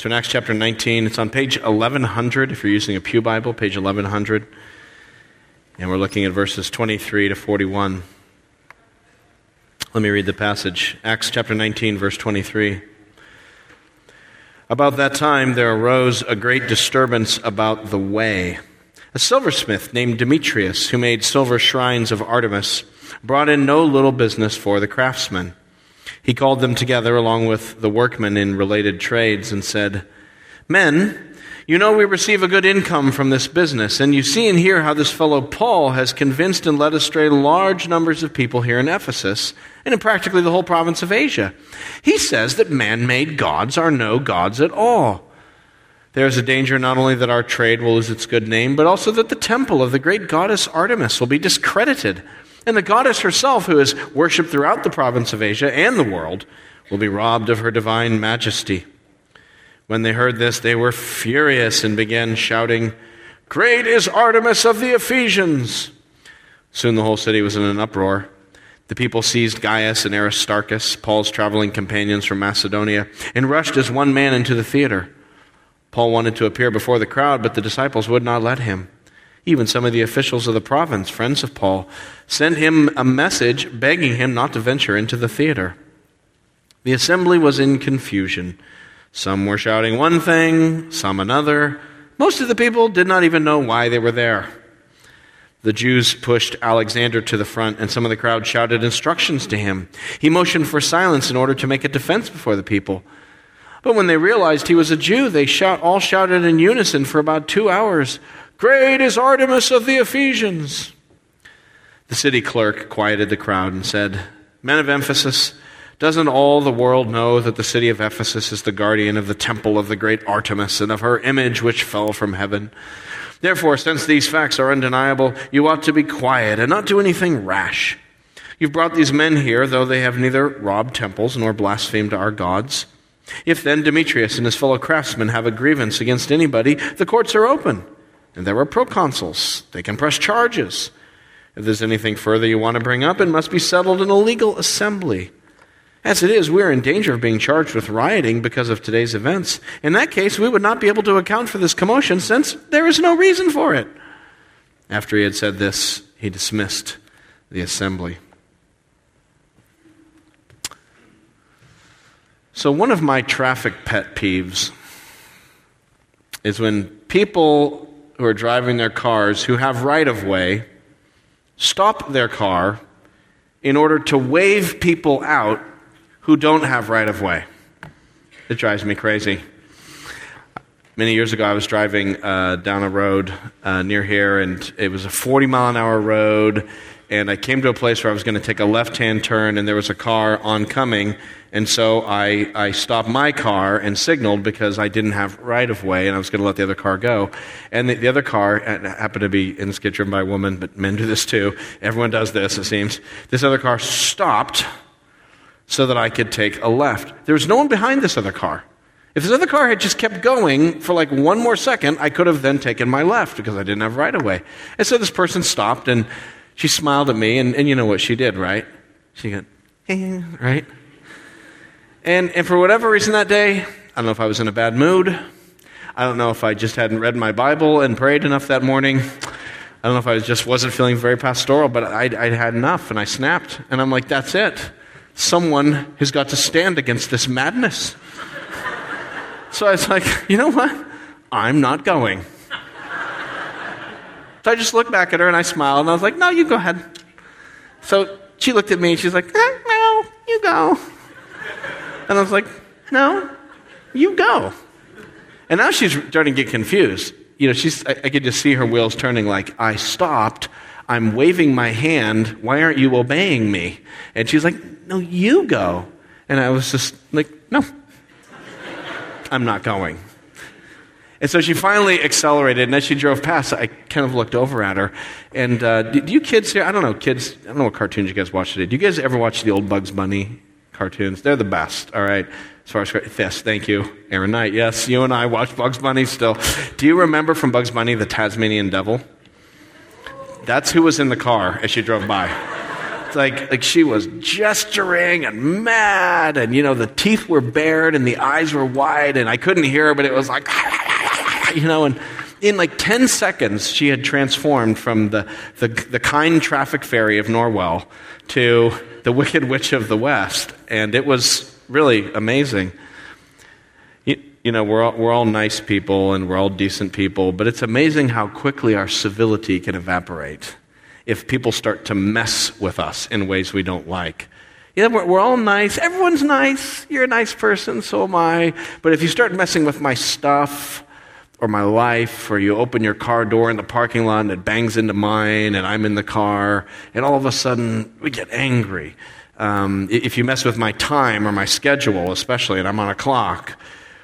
So in Acts chapter 19, it's on page 1100 if you're using a Pew Bible, page 1100. And we're looking at verses 23 to 41. Let me read the passage. Acts chapter 19, verse 23. About that time, there arose a great disturbance about the way. A silversmith named Demetrius, who made silver shrines of Artemis, brought in no little business for the craftsmen. He called them together along with the workmen in related trades and said, Men, you know we receive a good income from this business, and you see and hear how this fellow Paul has convinced and led astray large numbers of people here in Ephesus and in practically the whole province of Asia. He says that man made gods are no gods at all. There is a danger not only that our trade will lose its good name, but also that the temple of the great goddess Artemis will be discredited, and the goddess herself, who is worshipped throughout the province of Asia and the world, will be robbed of her divine majesty. When they heard this, they were furious and began shouting, Great is Artemis of the Ephesians! Soon the whole city was in an uproar. The people seized Gaius and Aristarchus, Paul's traveling companions from Macedonia, and rushed as one man into the theater. Paul wanted to appear before the crowd, but the disciples would not let him. Even some of the officials of the province, friends of Paul, sent him a message begging him not to venture into the theater. The assembly was in confusion. Some were shouting one thing, some another. Most of the people did not even know why they were there. The Jews pushed Alexander to the front, and some of the crowd shouted instructions to him. He motioned for silence in order to make a defense before the people. But when they realized he was a Jew, they shout, all shouted in unison for about two hours Great is Artemis of the Ephesians! The city clerk quieted the crowd and said, Men of Ephesus, doesn't all the world know that the city of Ephesus is the guardian of the temple of the great Artemis and of her image which fell from heaven? Therefore, since these facts are undeniable, you ought to be quiet and not do anything rash. You've brought these men here, though they have neither robbed temples nor blasphemed our gods. If then Demetrius and his fellow craftsmen have a grievance against anybody, the courts are open, and there are proconsuls. They can press charges. If there's anything further you want to bring up, it must be settled in a legal assembly. As it is, we are in danger of being charged with rioting because of today's events. In that case, we would not be able to account for this commotion since there is no reason for it. After he had said this, he dismissed the assembly. So, one of my traffic pet peeves is when people who are driving their cars who have right of way stop their car in order to wave people out who don't have right of way. It drives me crazy. Many years ago, I was driving uh, down a road uh, near here, and it was a 40 mile an hour road. And I came to a place where I was going to take a left hand turn, and there was a car oncoming. And so I, I stopped my car and signaled because I didn't have right of way, and I was going to let the other car go. And the, the other car happened to be, and it's driven by a woman, but men do this too. Everyone does this, it seems. This other car stopped so that I could take a left. There was no one behind this other car. If this other car had just kept going for like one more second, I could have then taken my left because I didn't have right of way. And so this person stopped and she smiled at me, and, and you know what she did, right? She went, hey, right? And, and for whatever reason that day, I don't know if I was in a bad mood. I don't know if I just hadn't read my Bible and prayed enough that morning. I don't know if I just wasn't feeling very pastoral, but I, I had enough and I snapped. And I'm like, that's it someone has got to stand against this madness. so I was like, you know what? I'm not going. So I just looked back at her and I smiled and I was like, no, you go ahead. So she looked at me and she's like, eh, no, you go. And I was like, no, you go. And now she's starting to get confused. You know, she's, I, I could just see her wheels turning like, I stopped. I'm waving my hand. Why aren't you obeying me? And she's like, no, you go. And I was just like, No, I'm not going. And so she finally accelerated, and as she drove past, I kind of looked over at her. And uh, do, do, you kids here? I don't know, kids, I don't know what cartoons you guys watch today. Do you guys ever watch the old Bugs Bunny cartoons? They're the best, all right? As far as yes, thank you, Aaron Knight. Yes, you and I watch Bugs Bunny still. Do you remember from Bugs Bunny the Tasmanian Devil? That's who was in the car as she drove by. It's like, like she was gesturing and mad, and you know, the teeth were bared and the eyes were wide, and I couldn't hear her, but it was like, you know, and in like 10 seconds, she had transformed from the, the, the kind traffic fairy of Norwell to the Wicked Witch of the West. And it was really amazing. You, you know, we're all, we're all nice people and we're all decent people, but it's amazing how quickly our civility can evaporate if people start to mess with us in ways we don't like. Yeah, we're, we're, all nice. Everyone's nice. You're a nice person, so am I. But if you start messing with my stuff, or my life, or you open your car door in the parking lot and it bangs into mine, and I'm in the car, and all of a sudden we get angry. Um, if you mess with my time or my schedule, especially, and I'm on a clock,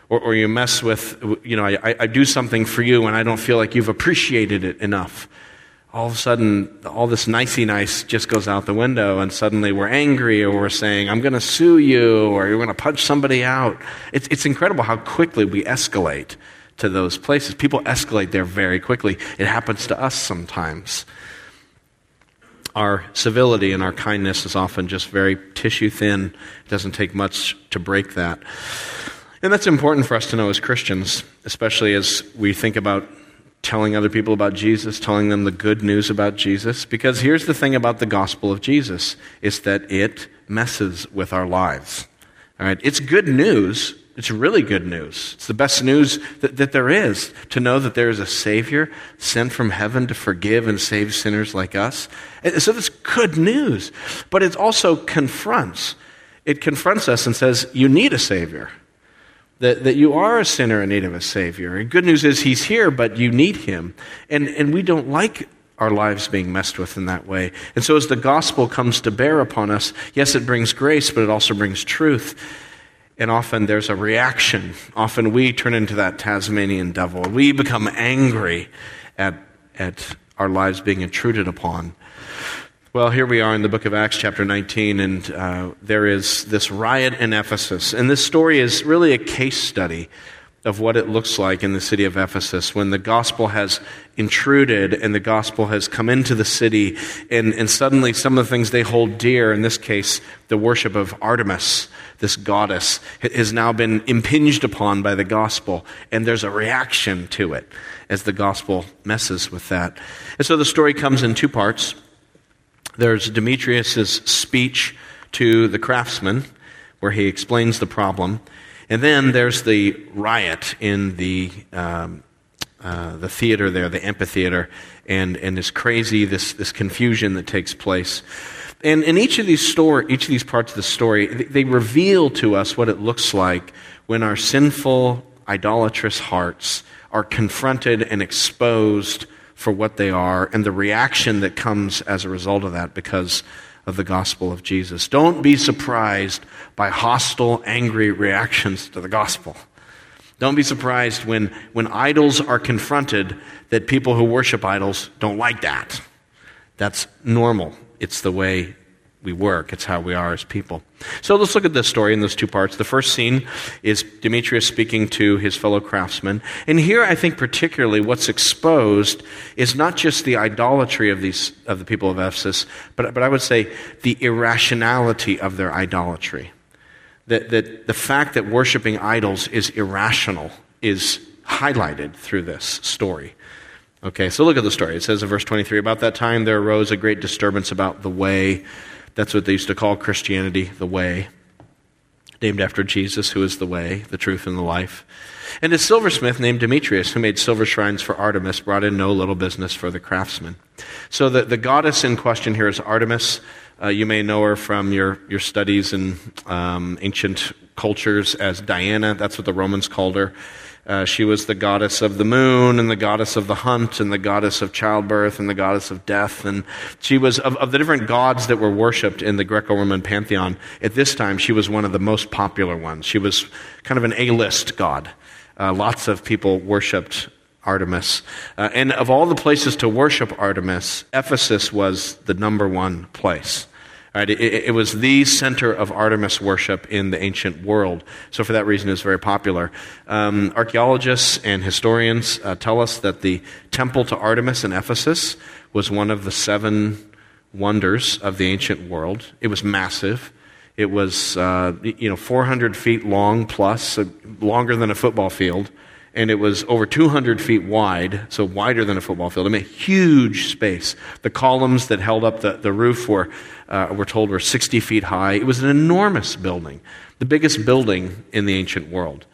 or, or you mess with, you know, I, I do something for you and I don't feel like you've appreciated it enough. All of a sudden, all this nicey nice just goes out the window, and suddenly we're angry, or we're saying, I'm going to sue you, or you're going to punch somebody out. It's, it's incredible how quickly we escalate to those places. People escalate there very quickly. It happens to us sometimes. Our civility and our kindness is often just very tissue thin. It doesn't take much to break that. And that's important for us to know as Christians, especially as we think about telling other people about Jesus, telling them the good news about Jesus. Because here's the thing about the gospel of Jesus is that it messes with our lives. All right, it's good news it's really good news. It's the best news that, that there is to know that there is a Savior sent from heaven to forgive and save sinners like us. And so that's good news. But it also confronts. It confronts us and says, You need a Savior. That, that you are a sinner in need of a Savior. And good news is He's here, but you need Him. And, and we don't like our lives being messed with in that way. And so as the gospel comes to bear upon us, yes, it brings grace, but it also brings truth. And often there's a reaction. Often we turn into that Tasmanian devil. We become angry at, at our lives being intruded upon. Well, here we are in the book of Acts, chapter 19, and uh, there is this riot in Ephesus. And this story is really a case study of what it looks like in the city of Ephesus when the gospel has intruded and the gospel has come into the city, and, and suddenly some of the things they hold dear, in this case, the worship of Artemis, this goddess, has now been impinged upon by the gospel, and there's a reaction to it as the gospel messes with that. And so the story comes in two parts. There's Demetrius' speech to the craftsmen, where he explains the problem. And then there's the riot in the, um, uh, the theater there, the amphitheater, and, and this crazy, this, this confusion that takes place. And in each of these story, each of these parts of the story, they reveal to us what it looks like when our sinful, idolatrous hearts are confronted and exposed for what they are, and the reaction that comes as a result of that because of the gospel of Jesus. Don't be surprised by hostile, angry reactions to the gospel. Don't be surprised when, when idols are confronted that people who worship idols don't like that. That's normal. It's the way we work, it's how we are as people. So let's look at this story in those two parts. The first scene is Demetrius speaking to his fellow craftsmen. And here I think particularly what's exposed is not just the idolatry of these of the people of Ephesus, but, but I would say the irrationality of their idolatry. That, that the fact that worshiping idols is irrational is highlighted through this story. Okay, so look at the story. It says in verse 23 About that time there arose a great disturbance about the way that's what they used to call Christianity, the way, named after Jesus, who is the way, the truth, and the life. And a silversmith named Demetrius, who made silver shrines for Artemis, brought in no little business for the craftsmen. So the, the goddess in question here is Artemis. Uh, you may know her from your, your studies in um, ancient cultures as Diana. That's what the Romans called her. Uh, she was the goddess of the moon and the goddess of the hunt and the goddess of childbirth and the goddess of death. And she was, of, of the different gods that were worshipped in the Greco Roman pantheon, at this time, she was one of the most popular ones. She was kind of an A list god. Uh, lots of people worshipped Artemis. Uh, and of all the places to worship Artemis, Ephesus was the number one place. Right? It, it, was the center of Artemis worship in the ancient world. So, for that reason, it's very popular. Um, archaeologists and historians uh, tell us that the temple to Artemis in Ephesus was one of the seven wonders of the ancient world. It was massive. It was, uh, you know, 400 feet long plus, uh, longer than a football field, and it was over 200 feet wide, so wider than a football field. I mean, huge space. The columns that held up the, the roof were, uh, we're told, were 60 feet high. It was an enormous building, the biggest building in the ancient world.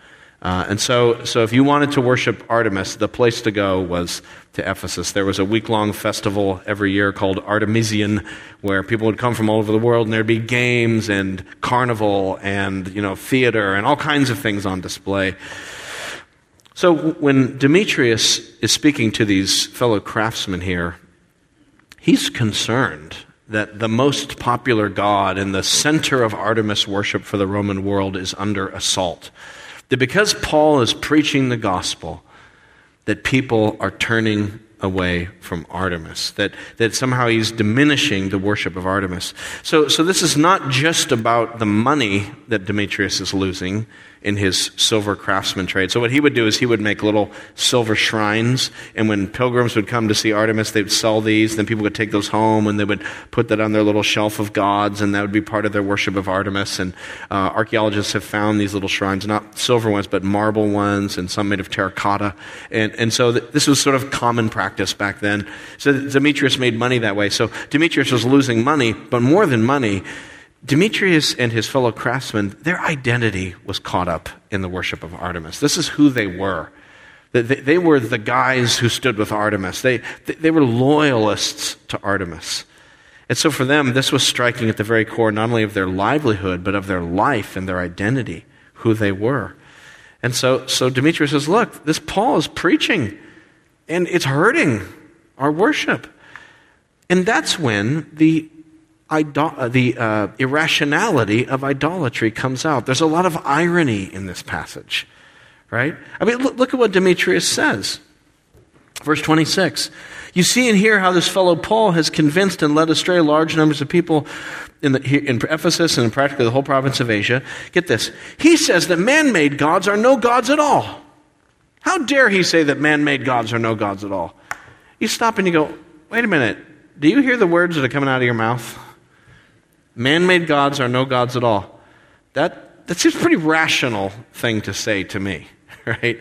Uh, and so, so if you wanted to worship Artemis, the place to go was to Ephesus. There was a week long festival every year called Artemision, where people would come from all over the world, and there'd be games and carnival and you know theater and all kinds of things on display. So when Demetrius is speaking to these fellow craftsmen here, he's concerned that the most popular god and the center of Artemis worship for the Roman world is under assault. That because Paul is preaching the gospel, that people are turning away from Artemis, that, that somehow he's diminishing the worship of Artemis. So, so this is not just about the money that Demetrius is losing in his silver craftsman trade. So what he would do is he would make little silver shrines, and when pilgrims would come to see Artemis, they would sell these. Then people would take those home, and they would put that on their little shelf of gods, and that would be part of their worship of Artemis. And uh, archaeologists have found these little shrines, not silver ones, but marble ones, and some made of terracotta. And, and so th- this was sort of common practice back then. So Demetrius made money that way. So Demetrius was losing money, but more than money, Demetrius and his fellow craftsmen, their identity was caught up in the worship of Artemis. This is who they were. They were the guys who stood with Artemis. They, they were loyalists to Artemis. And so for them, this was striking at the very core not only of their livelihood, but of their life and their identity, who they were. And so, so Demetrius says, Look, this Paul is preaching, and it's hurting our worship. And that's when the idol- uh, the uh, irrationality of idolatry comes out. There's a lot of irony in this passage, right? I mean, look, look at what Demetrius says. Verse 26. You see and hear how this fellow Paul has convinced and led astray large numbers of people in, the, in Ephesus and in practically the whole province of Asia. Get this. He says that man made gods are no gods at all. How dare he say that man made gods are no gods at all? You stop and you go, wait a minute. Do you hear the words that are coming out of your mouth? Man made gods are no gods at all. That, that seems a pretty rational thing to say to me, right?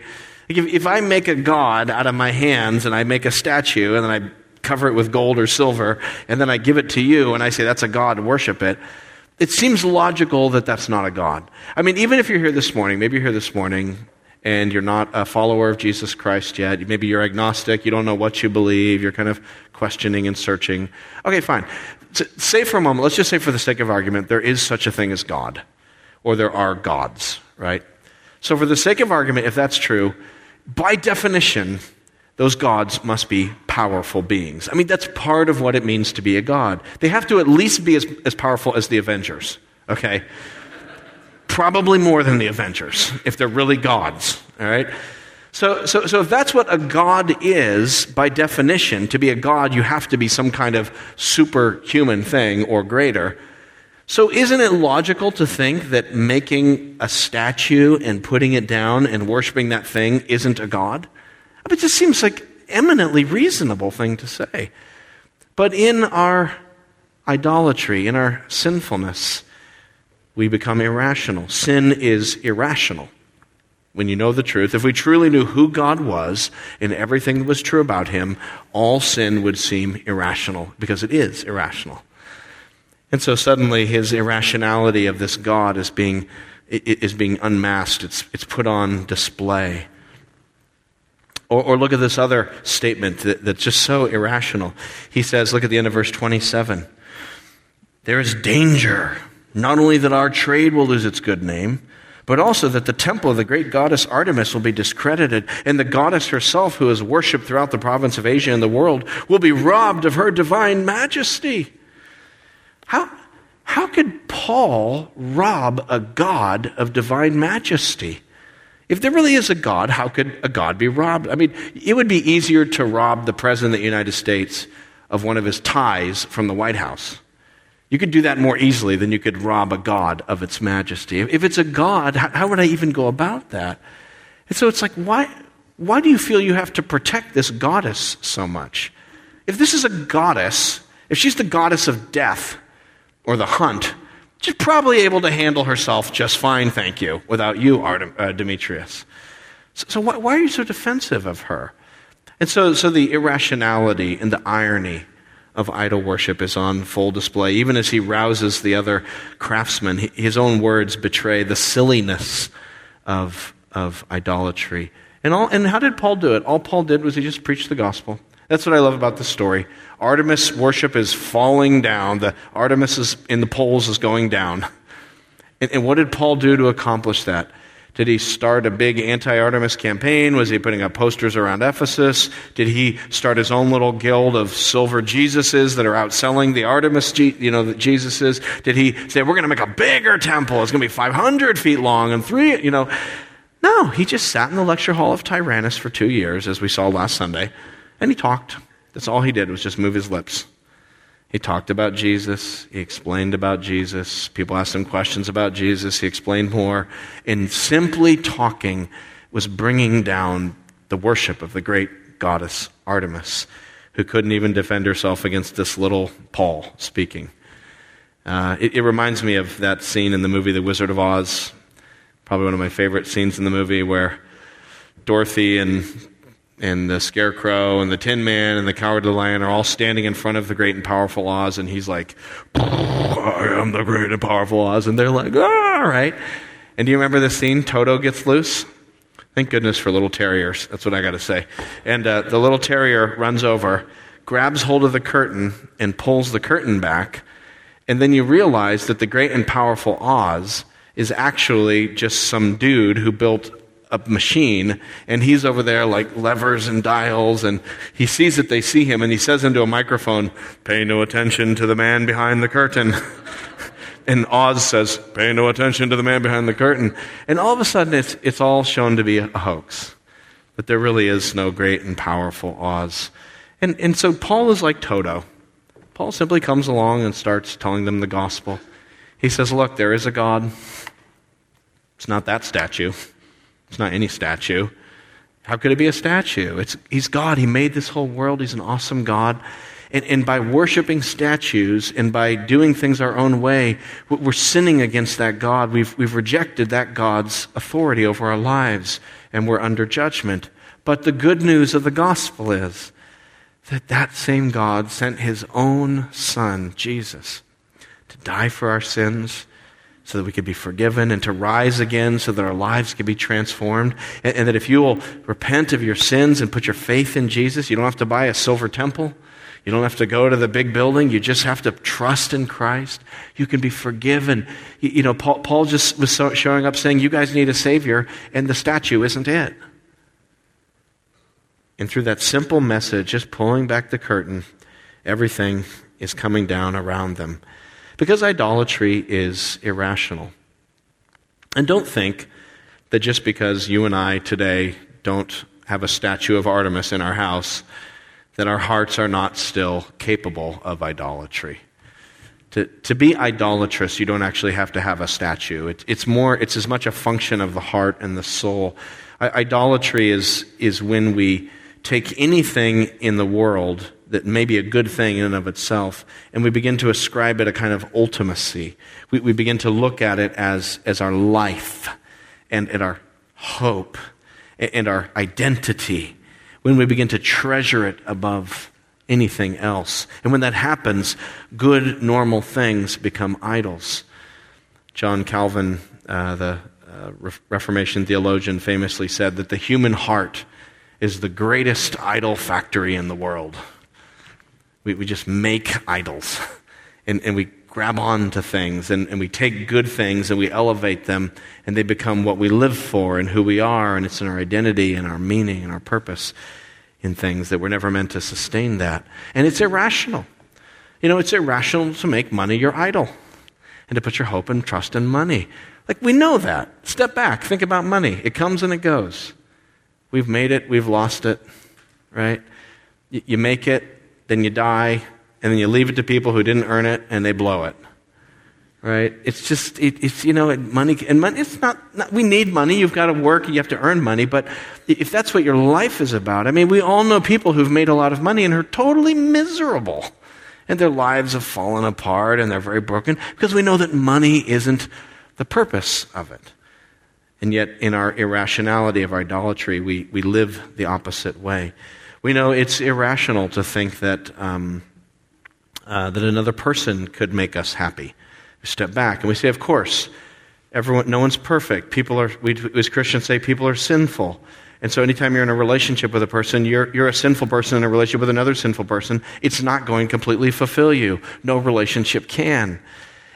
Like if, if I make a god out of my hands and I make a statue and then I cover it with gold or silver and then I give it to you and I say that's a god, worship it, it seems logical that that's not a god. I mean, even if you're here this morning, maybe you're here this morning and you're not a follower of Jesus Christ yet, maybe you're agnostic, you don't know what you believe, you're kind of questioning and searching. Okay, fine say for a moment, let's just say for the sake of argument, there is such a thing as God, or there are gods, right? So, for the sake of argument, if that's true, by definition, those gods must be powerful beings. I mean, that's part of what it means to be a god. They have to at least be as, as powerful as the Avengers, okay? Probably more than the Avengers, if they're really gods, all right? So, so, so if that's what a God is, by definition, to be a God, you have to be some kind of superhuman thing or greater. So, isn't it logical to think that making a statue and putting it down and worshiping that thing isn't a God? I mean, it just seems like eminently reasonable thing to say. But in our idolatry, in our sinfulness, we become irrational. Sin is irrational when you know the truth, if we truly knew who God was and everything that was true about him, all sin would seem irrational because it is irrational. And so suddenly his irrationality of this God is being, is being unmasked, it's, it's put on display. Or, or look at this other statement that, that's just so irrational. He says, look at the end of verse 27. There is danger, not only that our trade will lose its good name, but also that the temple of the great goddess Artemis will be discredited, and the goddess herself, who is worshipped throughout the province of Asia and the world, will be robbed of her divine majesty. How, how could Paul rob a God of divine majesty? If there really is a God, how could a God be robbed? I mean, it would be easier to rob the President of the United States of one of his ties from the White House. You could do that more easily than you could rob a God of its majesty. If it's a God, how would I even go about that? And so it's like, why, why do you feel you have to protect this goddess so much? If this is a goddess, If she's the goddess of death or the hunt, she's probably able to handle herself just fine, thank you, without you, Artem, uh, Demetrius. So, so why, why, are you so defensive of her? And so, so the irrationality and the irony of idol worship is on full display. Even as he rouses the other craftsmen, his own words betray the silliness of, of idolatry. And, all, and how did Paul do it? All Paul did was he just preached the gospel. That's what I love about the story. Artemis worship is falling down. The Artemis is in the polls is going down. And, and what did Paul do to accomplish that? Did he start a big anti Artemis campaign? Was he putting up posters around Ephesus? Did he start his own little guild of silver Jesuses that are outselling the Artemis, you know, the Jesuses? Did he say, we're going to make a bigger temple? It's going to be 500 feet long and three, you know? No, he just sat in the lecture hall of Tyrannus for two years, as we saw last Sunday, and he talked. That's all he did was just move his lips. He talked about Jesus. He explained about Jesus. People asked him questions about Jesus. He explained more. And simply talking was bringing down the worship of the great goddess Artemis, who couldn't even defend herself against this little Paul speaking. Uh, it, it reminds me of that scene in the movie The Wizard of Oz. Probably one of my favorite scenes in the movie where Dorothy and and the Scarecrow and the Tin Man and the Cowardly Lion are all standing in front of the great and powerful Oz, and he's like, I am the great and powerful Oz. And they're like, ah, all right. And do you remember the scene? Toto gets loose. Thank goodness for little terriers. That's what I got to say. And uh, the little terrier runs over, grabs hold of the curtain, and pulls the curtain back. And then you realize that the great and powerful Oz is actually just some dude who built a machine, and he's over there like levers and dials, and he sees that they see him, and he says into a microphone, Pay no attention to the man behind the curtain. and Oz says, Pay no attention to the man behind the curtain. And all of a sudden, it's, it's all shown to be a hoax. But there really is no great and powerful Oz. And, and so Paul is like Toto. Paul simply comes along and starts telling them the gospel. He says, Look, there is a God. It's not that statue. It's not any statue. How could it be a statue? It's, he's God. He made this whole world. He's an awesome God. And, and by worshiping statues and by doing things our own way, we're sinning against that God. We've, we've rejected that God's authority over our lives, and we're under judgment. But the good news of the gospel is that that same God sent his own Son, Jesus, to die for our sins so that we could be forgiven and to rise again so that our lives could be transformed. And, and, that if you will repent of your sins and put your faith in Jesus, you don't have to buy a silver temple. You don't have to go to the big building. You just have to trust in Christ. You can be forgiven. You, you know, Paul, Paul, just was so, showing up saying, You guys need a Savior, and the statue isn't it. And through that simple message, just pulling back the curtain, everything is coming down around them. Because idolatry is irrational. And don't think that just because you and I today don't have a statue of Artemis in our house, that our hearts are not still capable of idolatry. To, to be idolatrous, you don't actually have to have a statue. It, it's more, it's as much a function of the heart and the soul. I, idolatry is, is when we take anything in the world that may be a good thing in and of itself, and we begin to ascribe it a kind of ultimacy. We, we begin to look at it as, as our life and, and our hope and, our identity when we begin to treasure it above anything else. And when that happens, good, normal things become idols. John Calvin, uh, the uh, Reformation theologian, famously said that the human heart is the greatest idol factory in the world. We, we just make idols and, and we grab on to things and, and we take good things and we elevate them and they become what we live for and who we are and it's in our identity and our meaning and our purpose in things that we're never meant to sustain that. And it's irrational. You know, it's irrational to make money your idol and to put your hope and trust in money. Like, we know that. Step back, think about money. It comes and it goes. We've made it, we've lost it, right? You make it, then you die, and then you leave it to people who didn't earn it and they blow it. Right? It's just, it, it's, you know, money, and money, it's not, not, we need money. You've got to work, you have to earn money. But if that's what your life is about, I mean, we all know people who've made a lot of money and are totally miserable. And their lives have fallen apart and they're very broken because we know that money isn't the purpose of it. And yet, in our irrationality of idolatry, we, we live the opposite way. We know it's irrational to think that, um, uh, that another person could make us happy. We step back and we say, of course, everyone, no one's perfect. People are, we as Christians say, people are sinful. And so, anytime you're in a relationship with a person, you're, you're a sinful person in a relationship with another sinful person, it's not going to completely fulfill you. No relationship can.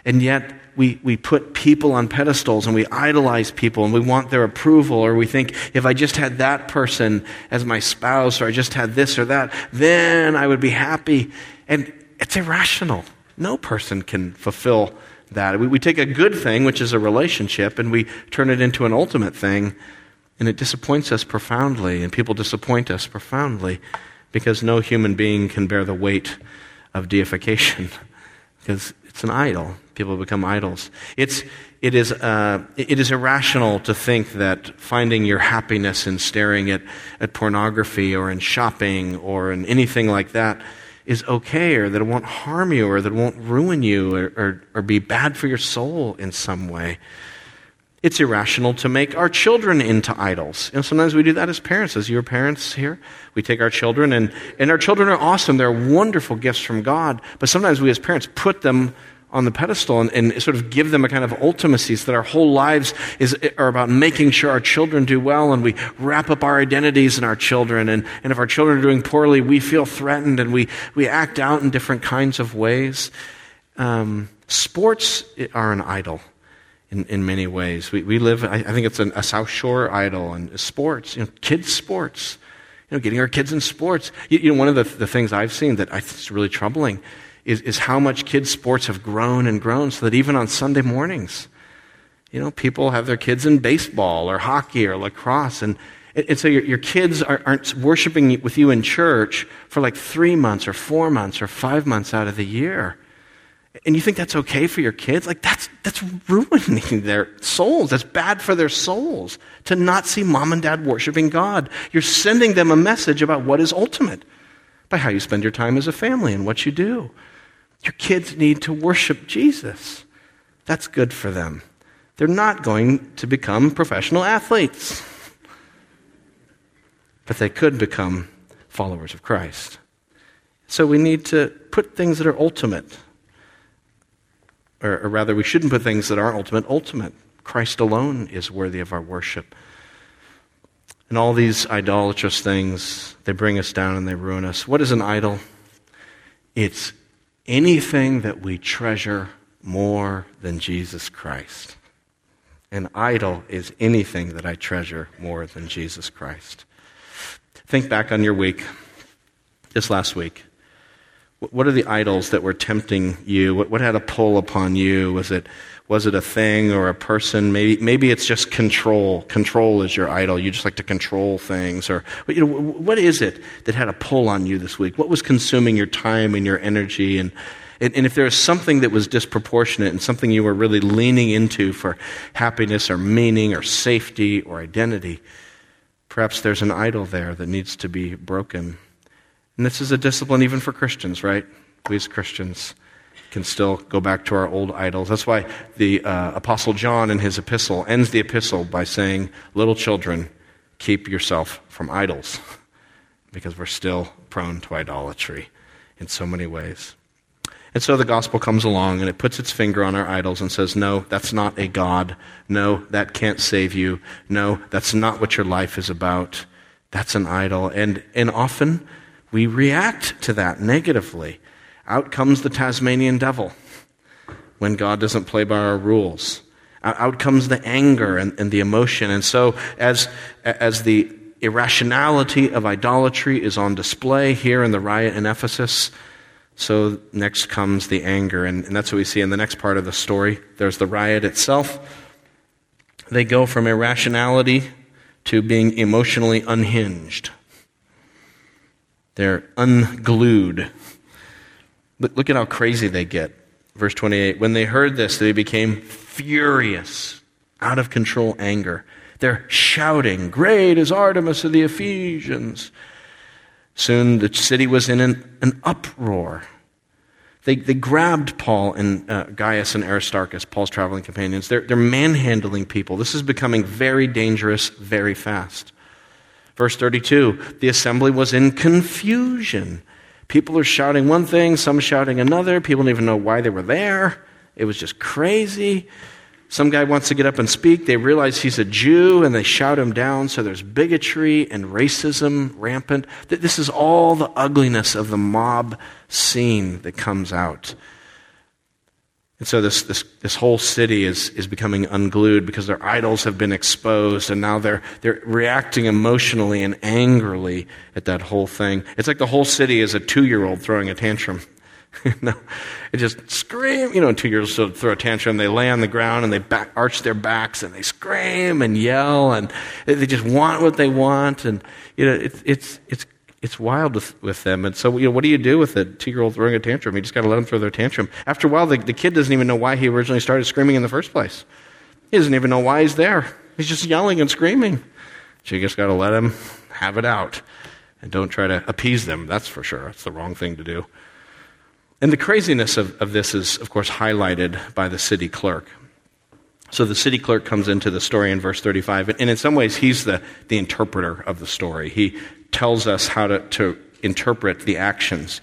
And yet, we, we put people on pedestals and we idolize people and we want their approval, or we think if I just had that person as my spouse, or I just had this or that, then I would be happy. And it's irrational. No person can fulfill that. We, we take a good thing, which is a relationship, and we turn it into an ultimate thing and it disappoints us profoundly, and people disappoint us profoundly because no human being can bear the weight of deification because it's an idol. People become idols. It's, it, is, uh, it is irrational to think that finding your happiness in staring at, at pornography or in shopping or in anything like that is okay or that it won't harm you or that it won't ruin you or, or, or be bad for your soul in some way. It's irrational to make our children into idols. Know, sometimes we do that as parents, as your parents here. We take our children, and, and our children are awesome. They're wonderful gifts from God. But sometimes we as parents put them on the pedestal and, and, sort of give them a kind of ultimacy so that our whole lives is, are about making sure our children do well and we wrap up our identities in our children. And, and if our children are doing poorly, we feel threatened and we, we act out in different kinds of ways. Um, sports are an idol in, in many ways. We, we live, I, I think it's an, a South Shore idol and sports, you know, kids' sports. You know, getting our kids in sports. You, you know, one of the, the things I've seen that I think is really troubling is, is how much kids' sports have grown and grown so that even on Sunday mornings, you know, people have their kids in baseball or hockey or lacrosse. And, and so your, your kids are, aren't worshiping with you in church for like three months or four months or five months out of the year and you think that's okay for your kids, like that's, that's ruining their souls. That's bad for their souls to not see mom and dad worshiping God. You're sending them a message about what is ultimate by how you spend your time as a family and what you do. Your kids need to worship Jesus. That's good for them. They're not going to become professional athletes, but they could become followers of Christ. So we need to put things that are ultimate or, or rather, we shouldn't put things that aren't ultimate ultimate. Christ alone is worthy of our worship. And all these idolatrous things, they bring us down and they ruin us. What is an idol? It's anything that we treasure more than Jesus Christ. An idol is anything that I treasure more than Jesus Christ. Think back on your week, this last week. What are the idols that were tempting you? What, what had a pull upon you? Was it, was it a thing or a person? Maybe, maybe it's just control. Control is your idol. You just like to control things. Or, you know, what is it that had a pull on you this week? What was consuming your time and your energy? And, and, and if there was something that was disproportionate and something you were really leaning into for happiness or meaning or safety or identity, perhaps there's an idol there that needs to be broken. And this is a discipline even for Christians, right? We as Christians can still go back to our old idols. That's why the uh, Apostle John in his epistle ends the epistle by saying, Little children, keep yourself from idols, because we're still prone to idolatry in so many ways. And so the gospel comes along and it puts its finger on our idols and says, No, that's not a God. No, that can't save you. No, that's not what your life is about. That's an idol. And, and often, we react to that negatively. Out comes the Tasmanian devil when God doesn't play by our rules. Out comes the anger and, and the emotion. And so, as, as the irrationality of idolatry is on display here in the riot in Ephesus, so next comes the anger. And, and that's what we see in the next part of the story. There's the riot itself. They go from irrationality to being emotionally unhinged. They're unglued. Look, look at how crazy they get. Verse 28 When they heard this, they became furious, out of control anger. They're shouting, Great is Artemis of the Ephesians. Soon the city was in an, an uproar. They, they grabbed Paul and uh, Gaius and Aristarchus, Paul's traveling companions. They're, they're manhandling people. This is becoming very dangerous very fast. Verse 32 the assembly was in confusion. People are shouting one thing, some shouting another. People don't even know why they were there. It was just crazy. Some guy wants to get up and speak. They realize he's a Jew and they shout him down. So there's bigotry and racism rampant. This is all the ugliness of the mob scene that comes out. And so this, this, this whole city is, is becoming unglued because their idols have been exposed and now they're, they're reacting emotionally and angrily at that whole thing. It's like the whole city is a two year old throwing a tantrum. no, it just scream. You know, two years old throw a tantrum. They lay on the ground and they back, arch their backs and they scream and yell and they just want what they want. And you know, it's it's it's it's wild with, with them. And so, you know, what do you do with a two year old throwing a tantrum? You just got to let them throw their tantrum. After a while, the, the kid doesn't even know why he originally started screaming in the first place. He doesn't even know why he's there. He's just yelling and screaming. So you just got to let him have it out. And don't try to appease them, that's for sure. It's the wrong thing to do. And the craziness of, of this is, of course, highlighted by the city clerk. So the city clerk comes into the story in verse 35, and in some ways, he's the, the interpreter of the story. He tells us how to, to interpret the actions.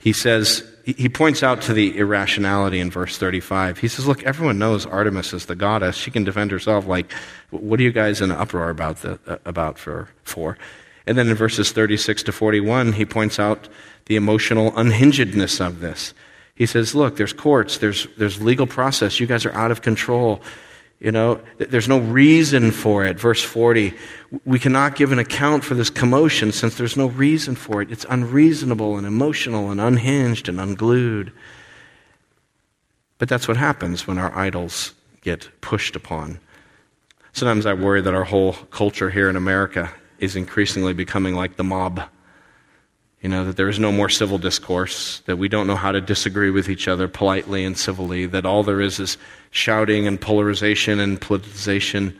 He says, he points out to the irrationality in verse 35. He says, Look, everyone knows Artemis is the goddess. She can defend herself. Like, what are you guys in an uproar about, the, uh, about for, for? And then in verses 36 to 41, he points out the emotional unhingedness of this. He says, Look, there's courts, there's, there's legal process. You guys are out of control. You know, there's no reason for it. Verse 40, we cannot give an account for this commotion since there's no reason for it. It's unreasonable and emotional and unhinged and unglued. But that's what happens when our idols get pushed upon. Sometimes I worry that our whole culture here in America is increasingly becoming like the mob. You know, that there is no more civil discourse, that we don't know how to disagree with each other politely and civilly, that all there is is shouting and polarization and politicization.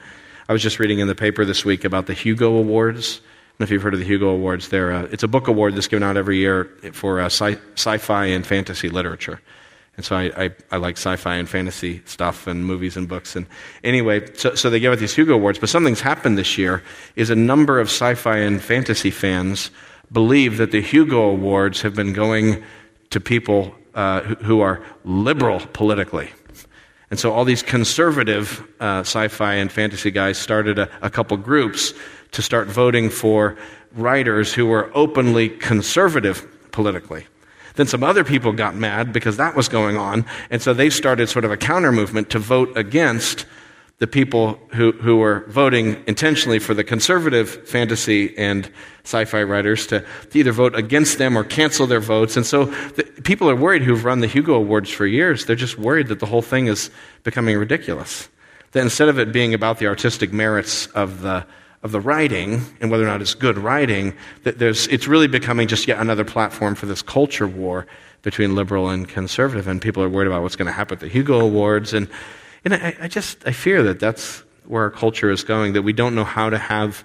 I was just reading in the paper this week about the Hugo Awards. I don't know if you've heard of the Hugo Awards. They're, uh, it's a book award that's given out every year for uh, sci- fi and fantasy literature. And so I, I, I, like sci fi and fantasy stuff and movies and books. And anyway, so, so they give out these Hugo Awards. But something's happened this year is a number of sci fi and fantasy fans believe that the Hugo Awards have been going to people uh, who are liberal politically. And so all these conservative uh, sci fi and fantasy guys started a, a couple groups to start voting for writers who were openly conservative politically. Then some other people got mad because that was going on, and so they started sort of a counter movement to vote against the people who, who were voting intentionally for the conservative fantasy and sci fi writers to, to, either vote against them or cancel their votes. And so the, people are worried who've run the Hugo Awards for years. They're just worried that the whole thing is becoming ridiculous. That instead of it being about the artistic merits of the, of the writing and whether or not it's good writing, that there's, it's really becoming just yet another platform for this culture war between liberal and conservative. And people are worried about what's going to happen at the Hugo Awards. And and I, I just, I fear that that's where our culture is going, that we don't know how to have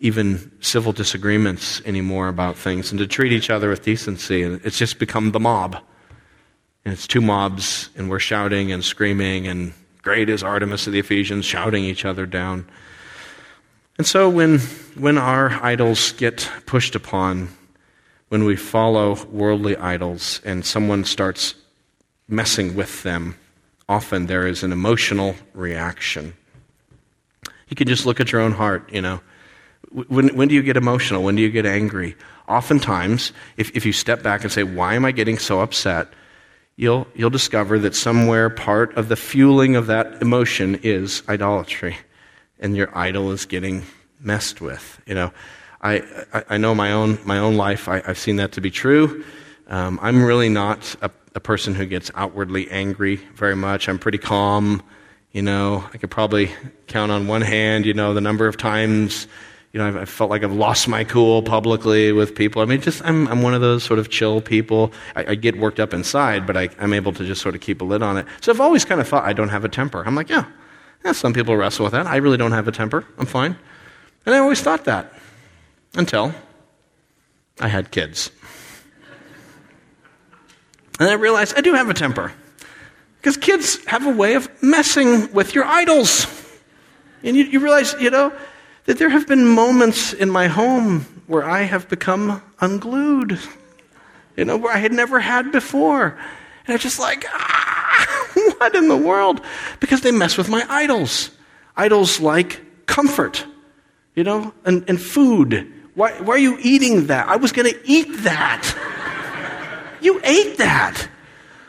even civil disagreements anymore about things and to treat each other with decency. And it's just become the mob. And it's two mobs, and we're shouting and screaming, and great is Artemis of the Ephesians, shouting each other down. And so when, when our idols get pushed upon, when we follow worldly idols and someone starts messing with them, often there is an emotional reaction. You can just look at your own heart, you know. When, when do you get emotional? When do you get angry? Oftentimes, if, if you step back and say, Why am I getting so upset? You'll, you'll discover that somewhere part of the fueling of that emotion is idolatry. And your idol is getting messed with. You know, I, I, I know my own, my own life, I, have seen that to be true. Um, I'm really not a a person who gets outwardly angry very much. I'm pretty calm. You know, I could probably count on one hand, you know, the number of times, you know, I've, I've felt like I've lost my cool publicly with people. I mean, just, I'm, I'm one of those sort of chill people. I, I get worked up inside, but I, I'm able to just sort of keep a lid on it. So I've always kind of thought I don't have a temper. I'm like, yeah, yeah, some people wrestle with that. I really don't have a temper. I'm fine. And I always thought that until I had kids. And I realized I do have a temper. Because kids have a way of messing with your idols. And you, you realize, you know, that there have been moments in my home where I have become unglued, you know, where I had never had before. And I'm just like, ah, what in the world? Because they mess with my idols. Idols like comfort, you know, and, and food. Why, why are you eating that? I was going to eat that. You ate that.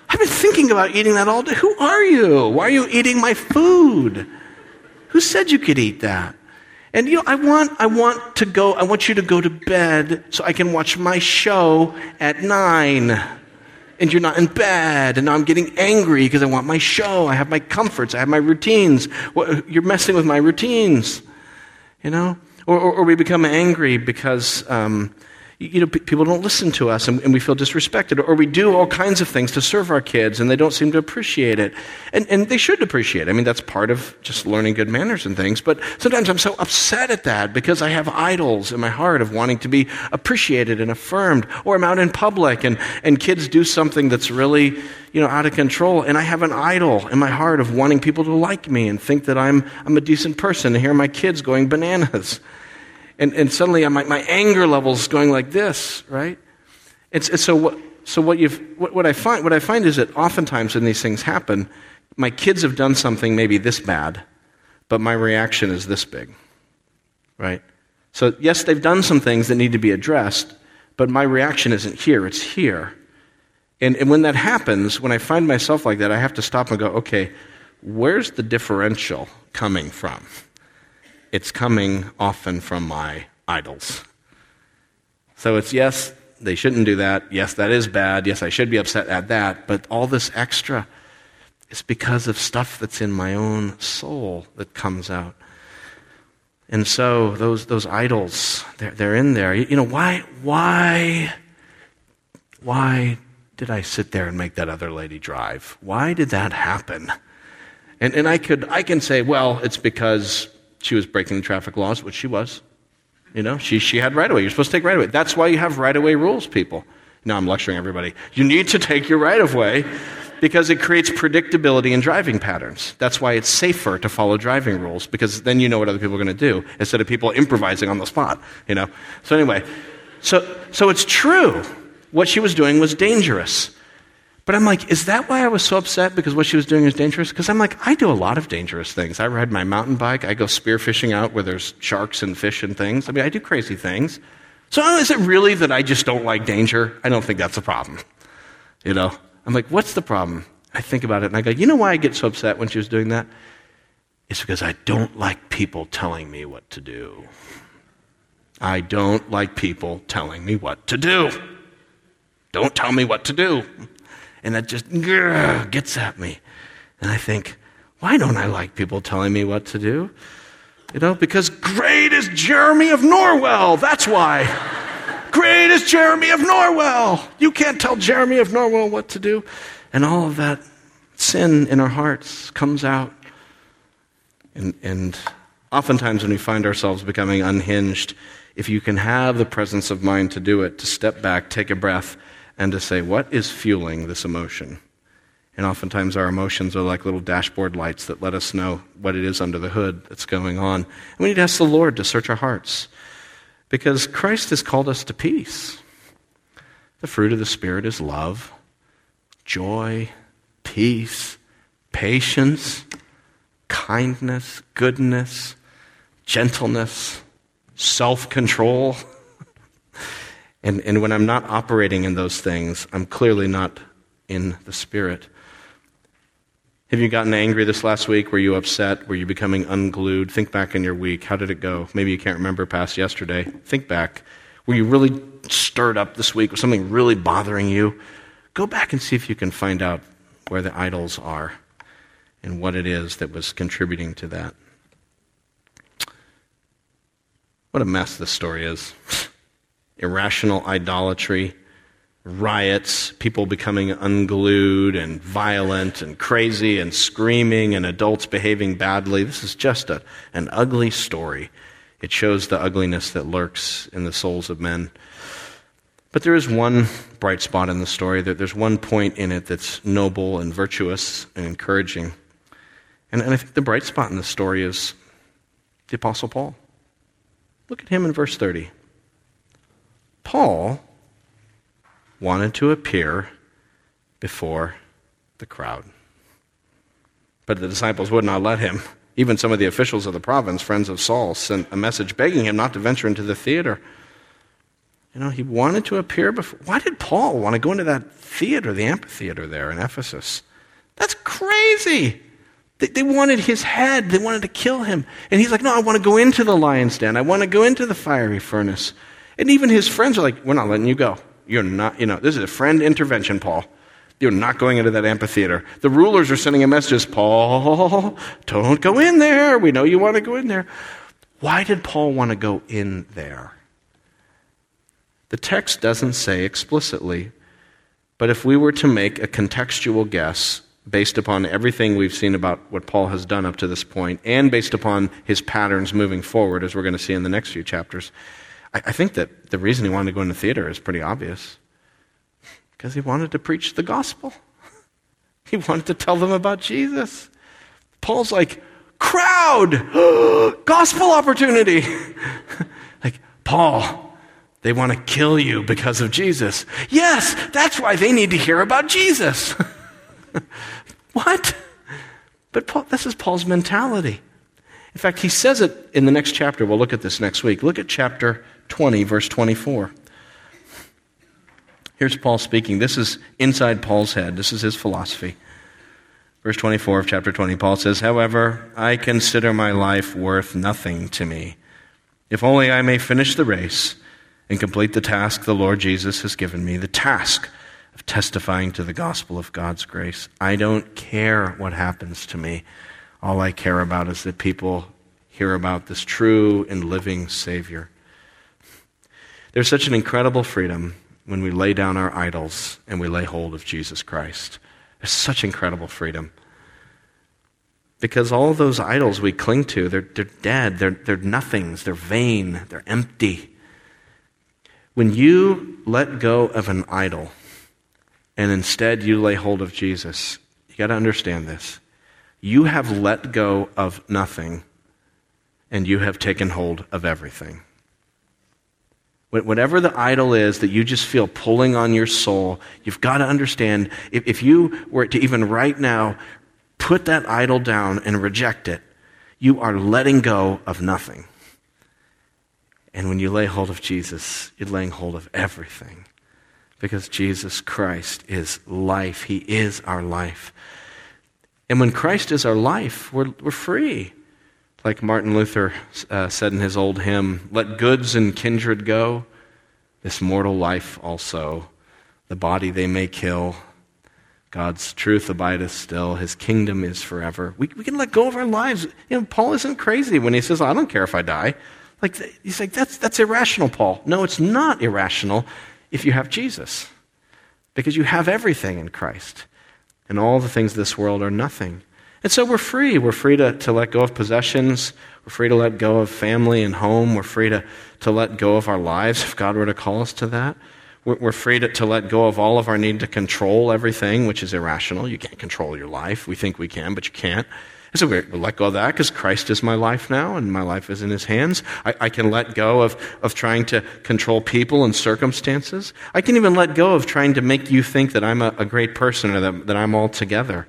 I've been thinking about eating that all day. Who are you? Why are you eating my food? Who said you could eat that? And you know, I want, I want to go, I want you to go to bed so I can watch my show at nine. And you're not in bed, and now I'm getting angry because I want my show. I have my comforts, I have my routines. You're messing with my routines, you know? Or, or, or we become angry because um, you know, people don't listen to us and, and, we feel disrespected. Or we do all kinds of things to serve our kids and they don't seem to appreciate it. And, and they should appreciate it. I mean, that's part of just learning good manners and things. But sometimes I'm so upset at that because I have idols in my heart of wanting to be appreciated and affirmed. Or I'm out in public and, and kids do something that's really, you know, out of control. And I have an idol in my heart of wanting people to like me and think that I'm, I'm a decent person. And here are my kids going bananas and, and suddenly my, my anger level's going like this, right? It's, it's so what, so what, you've, what, what, I find, what I find is that oftentimes when these things happen, my kids have done something maybe this bad, but my reaction is this big, right? So, yes, they've done some things that need to be addressed, but my reaction isn't here, it's here. And, and when that happens, when I find myself like that, I have to stop and go, okay, where's the differential coming from? It's coming often from my idols. So it's yes, they shouldn't do that. Yes, that is bad. Yes, I should be upset at that. But all this extra is because of stuff that's in my own soul that comes out. And so those, those idols, they're, they're in there. You, you know, why, why, why did I sit there and make that other lady drive? Why did that happen? And, and I, could, I can say, well, it's because she was breaking traffic laws, which she was. You know, she, she had right of way. You're supposed to take right of way. That's why you have right of way rules, people. Now I'm lecturing everybody. You need to take your right of way because it creates predictability in driving patterns. That's why it's safer to follow driving rules because then you know what other people are going to do instead of people improvising on the spot, you know. So anyway, so so it's true. What she was doing was dangerous. But I'm like, is that why I was so upset because what she was doing is dangerous? Because I'm like, I do a lot of dangerous things. I ride my mountain bike. I go spearfishing out where there's sharks and fish and things. I mean, I do crazy things. So oh, is it really that I just don't like danger? I don't think that's a problem. You know? I'm like, what's the problem? I think about it and I go, you know why I get so upset when she was doing that? It's because I don't like people telling me what to do. I don't like people telling me what to do. Don't tell me what to do. And that just gets at me. And I think, why don't I like people telling me what to do? You know, because great is Jeramie of Norwell. That's why. great is Jeramie of Norwell. You can't tell Jeramie of Norwell what to do. And all of that sin in our hearts comes out. And, and oftentimes, when we find ourselves becoming unhinged, if you can have the presence of mind to do it, to step back, take a breath, and to say, what is fueling this emotion? And oftentimes our emotions are like little dashboard lights that let us know what it is under the hood that's going on. And we need to ask the Lord to search our hearts because Christ has called us to peace. The fruit of the Spirit is love, joy, peace, patience, kindness, goodness, gentleness, self control. And, and when I'm not operating in those things, I'm clearly not in the Spirit. Have you gotten angry this last week? Were you upset? Were you becoming unglued? Think back in your week. How did it go? Maybe you can't remember past yesterday. Think back. Were you really stirred up this week? Was something really bothering you? Go back and see if you can find out where the idols are and what it is that was contributing to that. What a mess this story is. irrational idolatry, riots, people becoming unglued and violent and crazy and screaming, and adults behaving badly. This is just a, an ugly story. It shows the ugliness that lurks in the souls of men. But there is one bright spot in the story, there's one point in it that's noble and virtuous and encouraging. And, and I think the bright spot in the story is the Apostle Paul. Look at him in verse 30. Paul wanted to appear before the crowd. But the disciples would not let him. Even some of the officials of the province, friends of Saul, sent a message begging him not to venture into the theater. You know, he wanted to appear before. Why did Paul want to go into that theater, the amphitheater there in Ephesus? That's crazy. They, they, wanted his head. They wanted to kill him. And he's like, no, I want to go into the lion's den. I want to go into the fiery furnace. And even his friends are like, we're not letting you go. You're not, you know, this is a friend intervention, Paul. You're not going into that amphitheater. The rulers are sending a message, Paul, don't go in there. We know you want to go in there. Why did Paul want to go in there? The text doesn't say explicitly, but if we were to make a contextual guess based upon everything we've seen about what Paul has done up to this point, and based upon his patterns moving forward, as we're going to see in the next few chapters, I, I think that the reason he wanted to go into theater is pretty obvious. Because he wanted to preach the gospel. He wanted to tell them about Jesus. Paul's like, crowd, gospel opportunity. like, Paul, they want to kill you because of Jesus. Yes, that's why they need to hear about Jesus. what? But Paul, this is Paul's mentality. In fact, he says it in the next chapter. We'll look at this next week. Look at chapter 20, verse 24. Here's Paul speaking. This is inside Paul's head. This is his philosophy. Verse 24 of chapter 20, Paul says, However, I consider my life worth nothing to me, if only I may finish the race and complete the task the Lord Jesus has given me, the task of testifying to the gospel of God's grace. I don't care what happens to me. All I care about is that people hear about this true and living Savior. There's such an incredible freedom when we lay down our idols and we lay hold of Jesus Christ. There's such incredible freedom. Because all those idols we cling to, they're, they're dead, they're, they're nothings, they're vain, they're empty. When you let go of an idol and instead you lay hold of Jesus, you got to understand this. You have let go of nothing and you have taken hold of everything. Whatever the idol is that you just feel pulling on your soul, you've got to understand if, if you were to even right now put that idol down and reject it, you are letting go of nothing. And when you lay hold of Jesus, you're laying hold of everything. Because Jesus Christ is life. He is our life. And when Christ is our life, we're, we're free. Like Martin Luther uh, said in his old hymn, let goods and kindred go, this mortal life also. The body they may kill, God's truth abideth still. His kingdom is forever. We, we can let go of our lives. You know, Paul isn't crazy when he says, I don't care if I die. Like, he's like, that's, that's irrational, Paul. No, it's not irrational if you have Jesus. Because you have everything in Christ. And all the things of this world are nothing. And so we're free. We're free to, to let go of possessions. We're free to let go of family and home. We're free to, to let go of our lives if God were to call us to that. We're, we're free to, to let go of all of our need to control everything, which is irrational. You can't control your life. We think we can, but you can't. And so we let go of that because Christ is my life now and my life is in his hands. I, I, can let go of, of trying to control people and circumstances. I can even let go of trying to make you think that I'm a, a great person or that, that I'm all together.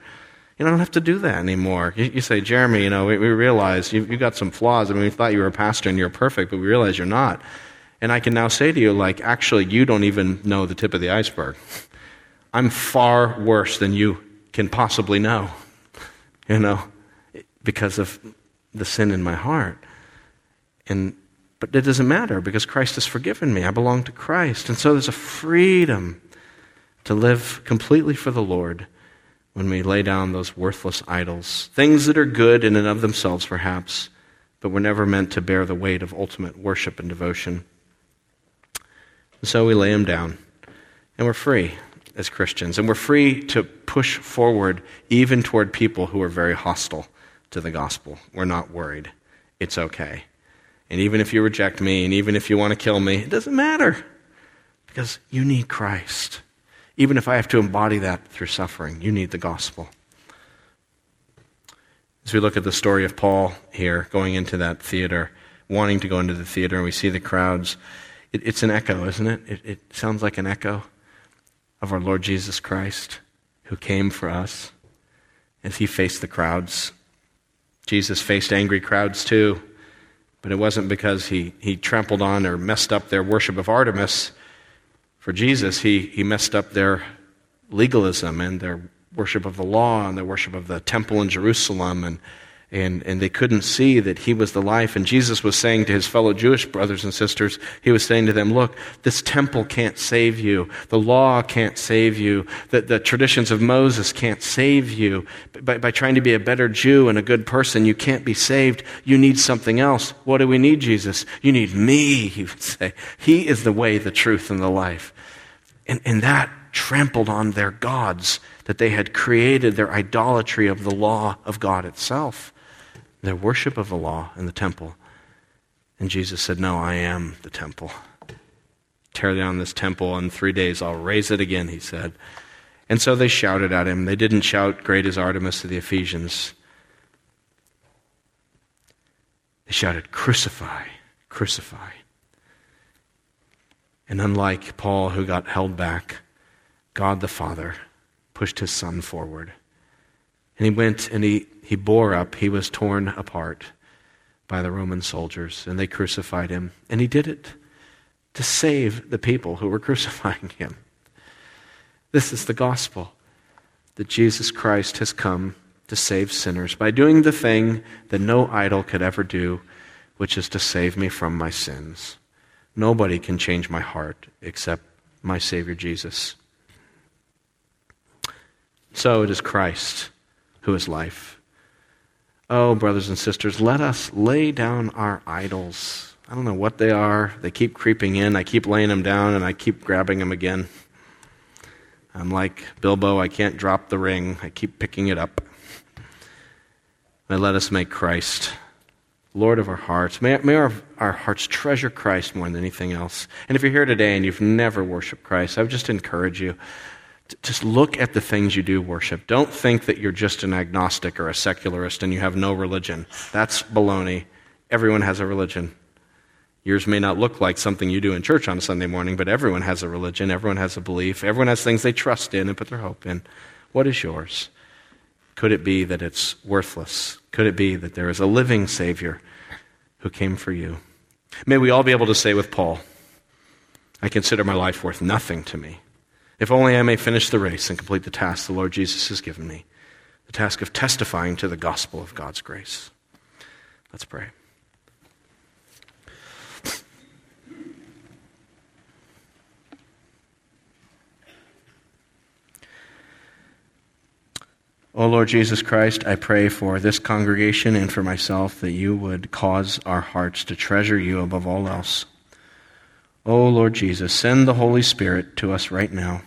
You don't have to do that anymore. You, you say, Jeramie, you know, we, we realize you, have got some flaws. I mean, we thought you were a pastor and you're perfect, but we realize you're not. And I can now say to you, like, actually, you don't even know the tip of the iceberg. I'm far worse than you can possibly know. You know? because of the sin in my heart. And but it doesn't matter because Christ has forgiven me. I belong to Christ. And so there's a freedom to live completely for the Lord when we lay down those worthless idols. Things that are good in and of themselves, perhaps, but were never meant to bear the weight of ultimate worship and devotion. And so we lay them down, and we're free as Christians. And we're free to push forward even toward people who are very hostile to the gospel. We're not worried. It's okay. And even if you reject me, and even if you want to kill me, it doesn't matter. Because you need Christ. Even if I have to embody that through suffering, you need the gospel. As we look at the story of Paul here, going into that theater, wanting to go into the theater, and we see the crowds, it, it's an echo, isn't it? it? It sounds like an echo of our Lord Jesus Christ who came for us as he faced the crowds. Jesus faced angry crowds too, but it wasn't because he, he trampled on or messed up their worship of Artemis. For Jesus, he, he messed up their legalism and their worship of the law and their worship of the temple in Jerusalem and and, and they couldn't see that he was the life. And Jesus was saying to his fellow Jewish brothers and sisters, he was saying to them, Look, this temple can't save you. The law can't save you. The, the traditions of Moses can't save you. By, by trying to be a better Jew and a good person, you can't be saved. You need something else. What do we need, Jesus? You need me, he would say. He is the way, the truth, and the life. And, and that trampled on their gods that they had created their idolatry of the law of God itself their worship of the law in the temple. And Jesus said, No, I am the temple. Tear down this temple, in three days I'll raise it again, he said. And so they shouted at him. They didn't shout, Great is Artemis to the Ephesians. They shouted, Crucify, crucify. And unlike Paul, who got held back, God the Father pushed his son forward. And he went and he he bore up, he was torn apart by the Roman soldiers, and they crucified him. And he did it to save the people who were crucifying him. This is the gospel that Jesus Christ has come to save sinners by doing the thing that no idol could ever do, which is to save me from my sins. Nobody can change my heart except my Savior Jesus. So it is Christ who is life. Oh, brothers and sisters, let us lay down our idols. I don't know what they are. They keep creeping in. I keep laying them down and I keep grabbing them again. I'm like Bilbo, I can't drop the ring. I keep picking it up. But let us make Christ Lord of our hearts. May, may our, our hearts treasure Christ more than anything else. And if you're here today and you've never worshiped Christ, I would just encourage you just look at the things you do worship. Don't think that you're just an agnostic or a secularist and you have no religion. That's baloney. Everyone has a religion. Yours may not look like something you do in church on a Sunday morning, but everyone has a religion. Everyone has a belief. Everyone has things they trust in and put their hope in. What is yours? Could it be that it's worthless? Could it be that there is a living Savior who came for you? May we all be able to say with Paul, I consider my life worth nothing to me if only I may finish the race and complete the task the Lord Jesus has given me the task of testifying to the gospel of God's grace. Let's pray. O Lord Jesus Christ, I pray for this congregation and for myself that you would cause our hearts to treasure you above all else. O Lord Jesus, send the Holy Spirit to us right now.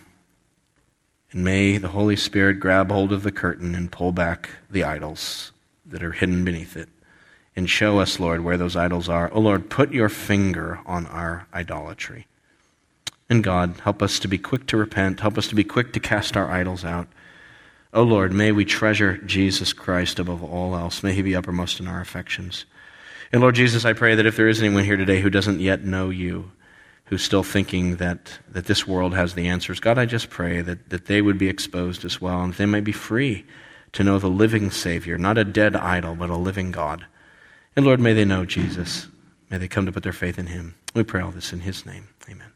And may the Holy Spirit grab hold of the curtain and pull back the idols that are hidden beneath it. And show us, Lord, where those idols are. Oh, Lord, put your finger on our idolatry. And God, help us to be quick to repent. Help us to be quick to cast our idols out. Oh, Lord, may we treasure Jesus Christ above all else. May he be uppermost in our affections. And Lord Jesus, I pray that if there is anyone here today who doesn't yet know you, who's still thinking that, that this world has the answers. God, I just pray that, that they would be exposed as well and they may be free to know the living Savior, not a dead idol, but a living God. And Lord, may they know Jesus. May they come to put their faith in Him. We pray all this in His name. Amen.